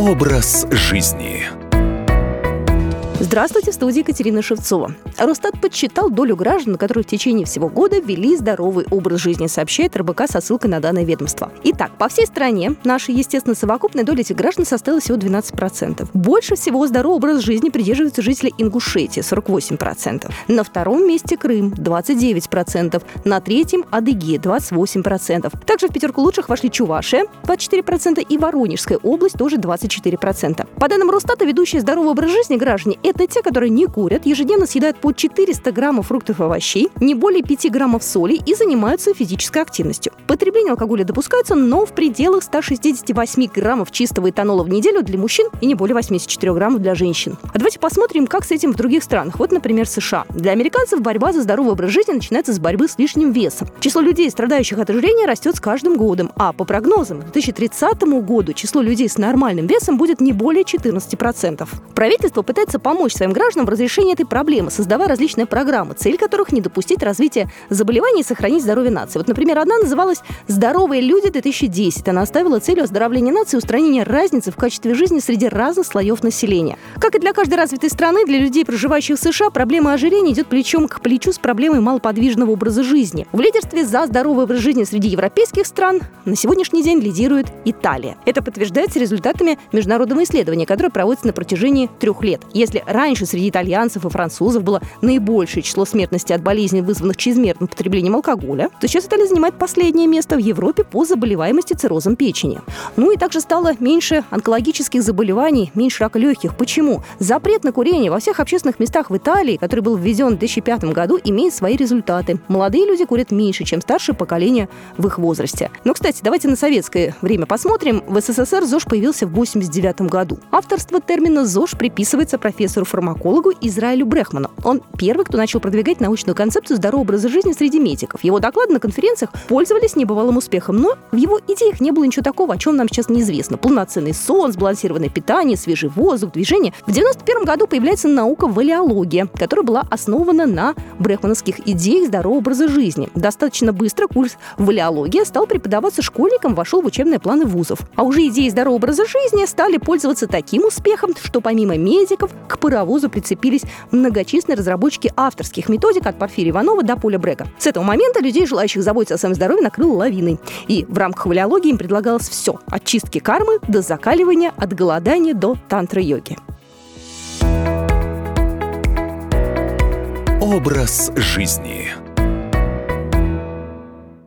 Образ жизни. Здравствуйте, в студии Екатерина Шевцова. Росстат подсчитал долю граждан, которые в течение всего года вели здоровый образ жизни, сообщает РБК со ссылкой на данное ведомство. Итак, по всей стране наша, естественно, совокупная доля этих граждан составила всего 12%. Больше всего здоровый образ жизни придерживаются жители Ингушетии – 48%. На втором месте Крым – 29%. На третьем – Адыгея – 28%. Также в пятерку лучших вошли Чувашия – 24% и Воронежская область – тоже 24%. По данным Росстата, ведущие здоровый образ жизни граждане – это те, которые не курят, ежедневно съедают по 400 граммов фруктов и овощей, не более 5 граммов соли и занимаются физической активностью. Потребление алкоголя допускается, но в пределах 168 граммов чистого этанола в неделю для мужчин и не более 84 граммов для женщин. А давайте посмотрим, как с этим в других странах. Вот, например, США. Для американцев борьба за здоровый образ жизни начинается с борьбы с лишним весом. Число людей, страдающих от ожирения, растет с каждым годом, а по прогнозам к 2030 году число людей с нормальным весом будет не более 14%. Правительство пытается помочь помочь своим гражданам в разрешении этой проблемы, создавая различные программы, цель которых не допустить развития заболеваний и сохранить здоровье нации. Вот, например, одна называлась «Здоровые люди-2010». Она оставила целью оздоровления нации и устранения разницы в качестве жизни среди разных слоев населения. Как и для каждой развитой страны, для людей, проживающих в США, проблема ожирения идет плечом к плечу с проблемой малоподвижного образа жизни. В лидерстве за здоровый образ жизни среди европейских стран на сегодняшний день лидирует Италия. Это подтверждается результатами международного исследования, которое проводится на протяжении трех лет. Если раньше среди итальянцев и французов было наибольшее число смертности от болезней, вызванных чрезмерным потреблением алкоголя, то сейчас Италия занимает последнее место в Европе по заболеваемости циррозом печени. Ну и также стало меньше онкологических заболеваний, меньше рака легких. Почему? Запрет на курение во всех общественных местах в Италии, который был введен в 2005 году, имеет свои результаты. Молодые люди курят меньше, чем старшее поколение в их возрасте. Но, кстати, давайте на советское время посмотрим. В СССР ЗОЖ появился в 1989 году. Авторство термина ЗОЖ приписывается профессору профессору-фармакологу Израилю Брехману. Он первый, кто начал продвигать научную концепцию здорового образа жизни среди медиков. Его доклады на конференциях пользовались небывалым успехом, но в его идеях не было ничего такого, о чем нам сейчас неизвестно. Полноценный сон, сбалансированное питание, свежий воздух, движение. В 91 году появляется наука валиология, которая была основана на брехмановских идеях здорового образа жизни. Достаточно быстро курс валиология стал преподаваться школьникам, вошел в учебные планы вузов. А уже идеи здорового образа жизни стали пользоваться таким успехом, что помимо медиков к паровозу прицепились многочисленные разработчики авторских методик от Порфирия Иванова до Поля Брека. С этого момента людей, желающих заботиться о своем здоровье, накрыл лавиной. И в рамках валиологии им предлагалось все. От чистки кармы до закаливания, от голодания до тантры-йоги. Образ жизни.